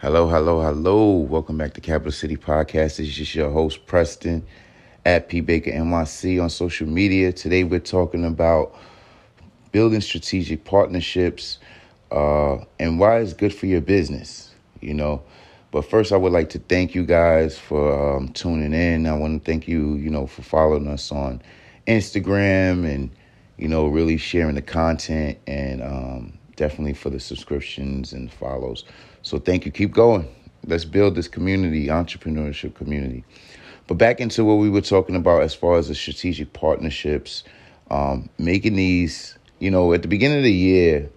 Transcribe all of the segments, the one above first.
Hello, hello, hello. Welcome back to Capital City Podcast. This is your host, Preston, at P Baker NYC on social media. Today we're talking about building strategic partnerships uh, and why it's good for your business, you know. But first, I would like to thank you guys for um, tuning in. I want to thank you, you know, for following us on Instagram and, you know, really sharing the content and um, definitely for the subscriptions and follows. So thank you. Keep going. Let's build this community, entrepreneurship community. But back into what we were talking about as far as the strategic partnerships, um, making these, you know, at the beginning of the year,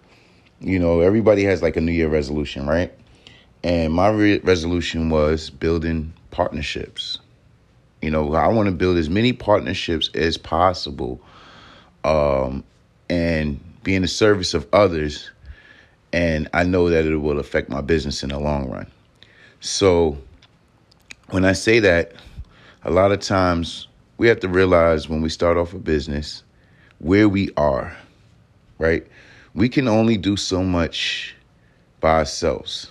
you know, everybody has like a New Year resolution, right? And my re- resolution was building partnerships. You know, I want to build as many partnerships as possible um, and be in the service of others and I know that it will affect my business in the long run. So when I say that, a lot of times we have to realize when we start off a business where we are, right? We can only do so much by ourselves.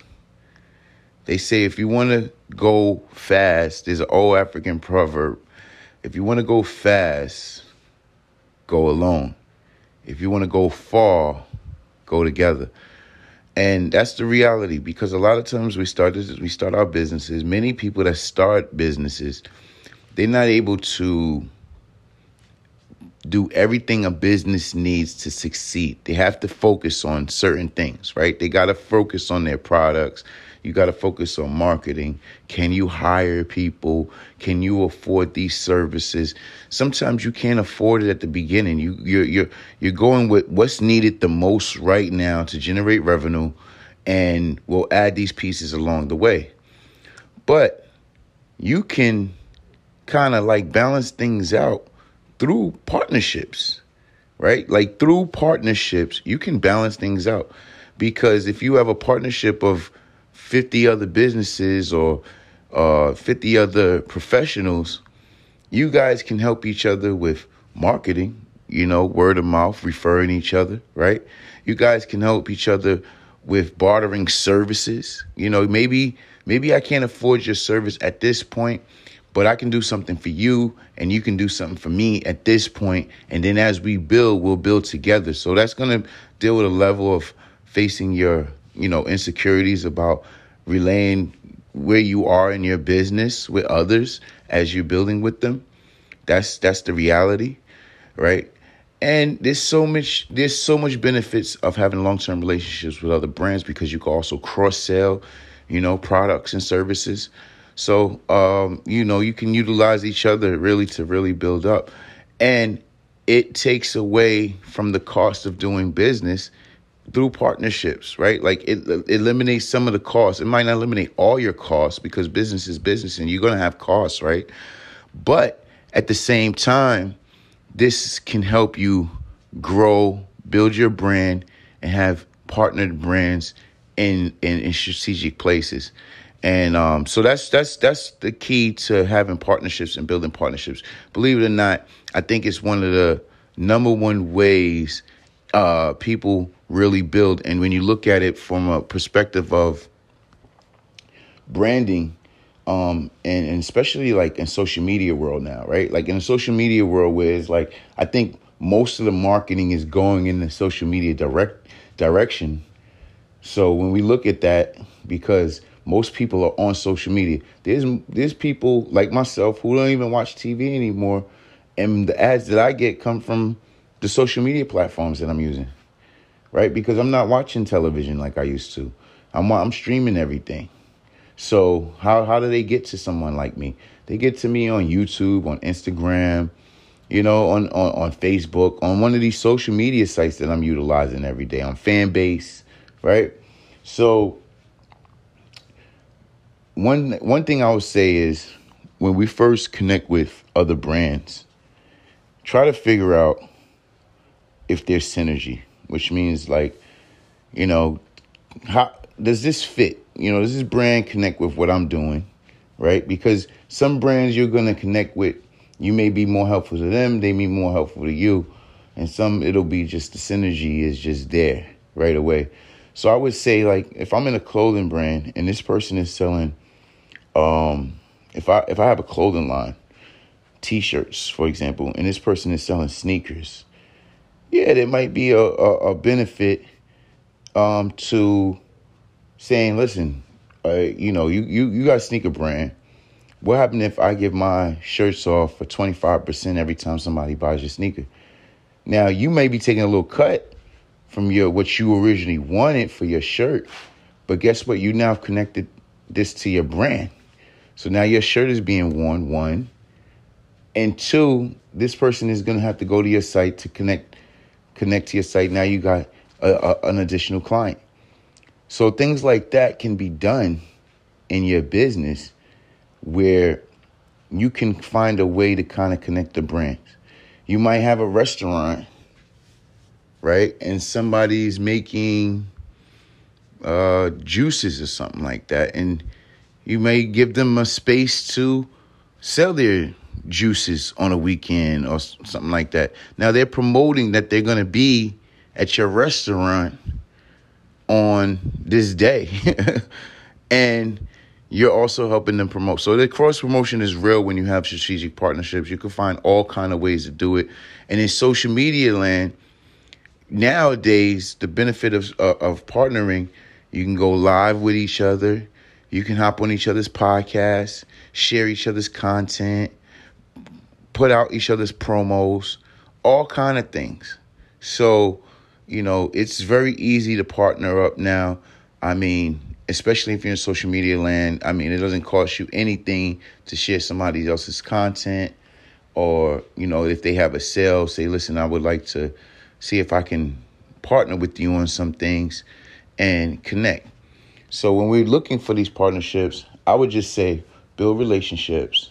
They say if you want to go fast, there's an old African proverb. If you want to go fast, go alone. If you want to go far, go together. And that's the reality because a lot of times we start this, we start our businesses. Many people that start businesses, they're not able to do everything a business needs to succeed. They have to focus on certain things, right? They got to focus on their products. You got to focus on marketing. Can you hire people? Can you afford these services? Sometimes you can't afford it at the beginning. You you're you're you're going with what's needed the most right now to generate revenue and we'll add these pieces along the way. But you can kind of like balance things out through partnerships, right? Like through partnerships, you can balance things out. Because if you have a partnership of 50 other businesses or uh, 50 other professionals, you guys can help each other with marketing, you know, word of mouth, referring each other, right? You guys can help each other with bartering services. You know, maybe maybe I can't afford your service at this point, but I can do something for you and you can do something for me at this point and then as we build, we'll build together. So that's going to deal with a level of facing your, you know, insecurities about relaying where you are in your business with others as you're building with them. That's that's the reality, right? And there's so much there's so much benefits of having long-term relationships with other brands because you can also cross-sell, you know, products and services. So um, you know, you can utilize each other really to really build up. And it takes away from the cost of doing business through partnerships, right? Like it, it, eliminates some of the costs. It might not eliminate all your costs because business is business and you're going to have costs, right? But at the same time, this can help you grow, build your brand, and have partnered brands in in, in strategic places. And um, so that's that's that's the key to having partnerships and building partnerships. Believe it or not, I think it's one of the number one ways uh, people really build. And when you look at it from a perspective of branding, um, and, and especially like in social media world now, right? Like in the social media world, where it's like I think most of the marketing is going in the social media direct direction. So when we look at that, because most people are on social media, there's there's people like myself who don't even watch TV anymore, and the ads that I get come from the social media platforms that I'm using right? Because I'm not watching television like I used to. I'm I'm streaming everything. So how how do they get to someone like me? They get to me on YouTube, on Instagram, you know, on on, on Facebook, on one of these social media sites that I'm utilizing every day, on Fanbase, right? So one one thing I would say is when we first connect with other brands, try to figure out if there's synergy which means like, you know, how does this fit? You know, does this brand connect with what I'm doing, right? Because some brands you're gonna connect with, you may be more helpful to them, they may be more helpful to you, and some it'll be just the synergy is just there right away. So I would say like if I'm in a clothing brand and this person is selling um if I if I have a clothing line, t-shirts for example, and this person is selling sneakers, yeah, there might be a, a, a benefit um to saying, listen, uh, you know, you, you you got a sneaker brand. What happens if I give my shirts off for 25% every time somebody buys your sneaker? Now you may be taking a little cut from your what you originally wanted for your shirt. But guess what? You now have connected this to your brand. So now your shirt is being worn, one. And two, this person is gonna have to go to your site to connect connect to your site. Now you got a, a, an additional client. So things like that can be done in your business where you can find a way to kind of connect the brands. You might have a restaurant right? And somebody's making uh, juices or something like that, and you may give them a space to sell their juices on a weekend or something like that. Now they're promoting that they're going to be at your restaurant on this day. and you're also helping them promote. So the cross promotion is real when you have strategic partnerships. You can find all kind of ways to do it. And in social media land, nowadays the benefit of uh, of partnering, you can go live with each other, you can hop on each other's podcasts, share each other's content, put out each other's promos, all kind of things. So, you know, it's very easy to partner up now. I mean, especially if you're in social media land. I mean, it doesn't cost you anything to share somebody else's content or, you know, if they have a sale, say, listen, I would like to see if I can partner with you on some things and connect. So when we're looking for these partnerships, I would just say build relationships.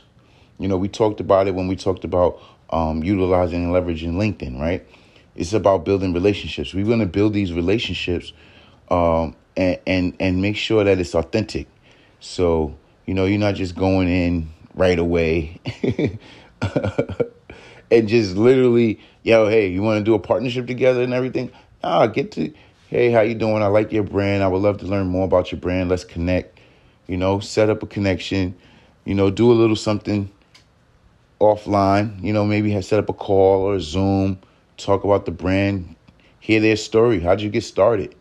You know, we talked about it when we talked about um, utilizing and leveraging LinkedIn, right? It's about building relationships. We want to build these relationships um, and, and and make sure that it's authentic. So you know, you're not just going in right away and just literally, yo, hey, you want to do a partnership together and everything? Nah, get to, hey, how you doing? I like your brand. I would love to learn more about your brand. Let's connect. You know, set up a connection. You know, do a little something offline. You know, maybe have set up a call or a Zoom. Talk about the brand. Hear their story. How'd you get started?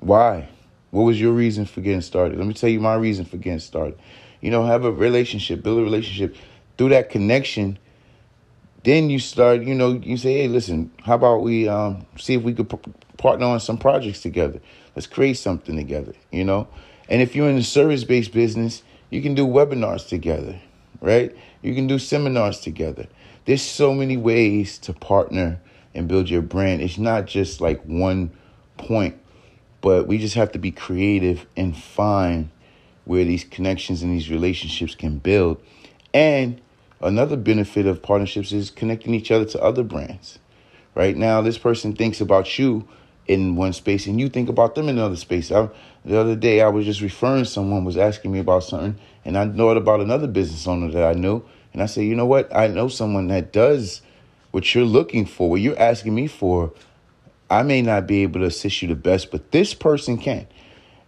Why? What was your reason for getting started? Let me tell you my reason for getting started. You know, have a relationship, build a relationship. Through that connection, then you start, you know, you say, hey, listen, how about we um, see if we could p- partner on some projects together? Let's create something together, you know? And if you're in a service based business, you can do webinars together, right? You can do seminars together. There's so many ways to partner and build your brand. It's not just like one point, but we just have to be creative and find where these connections and these relationships can build. And Another benefit of partnerships is connecting each other to other brands. Right now, this person thinks about you in one space and you think about them in another space. I, the other day, I was just referring someone was asking me about something, and I thought about another business owner that I knew, and I said, you know what? I know someone that does what you're looking for, what you're asking me for. I may not be able to assist you the best, but this person can.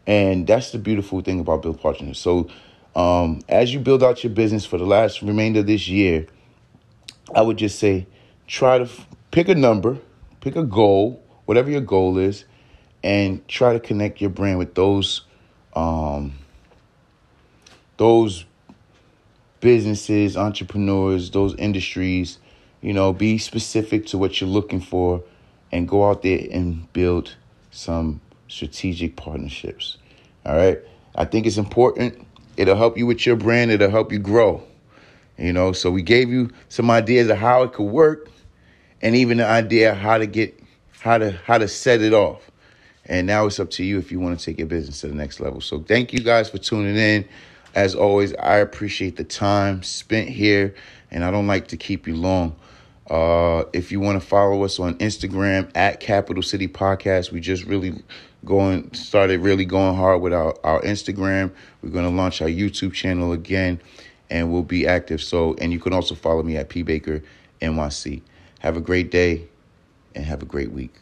And that's the beautiful thing about Build Partners. So um, as you build out your business for the last remainder of this year, I would just say try to f- pick a number, pick a goal, whatever your goal is, and try to connect your brand with those um, those businesses, entrepreneurs, those industries. You know, be specific to what you're looking for, and go out there and build some strategic partnerships. All right, I think it's important It'll help you with your brand. It'll help you grow. You know, so we gave you some ideas of how it could work and even the idea how to get how to how to set it off. And now it's up to you if you want to take your business to the next level. So thank you guys for tuning in. As always, I appreciate the time spent here and I don't like to keep you long. Uh, if you want to follow us on Instagram at Capital City Podcast, we just really going started really going hard with our, our Instagram. We're going to launch our YouTube channel again and we'll be active. So, and you can also follow me at P Baker NYC. Have a great day and have a great week.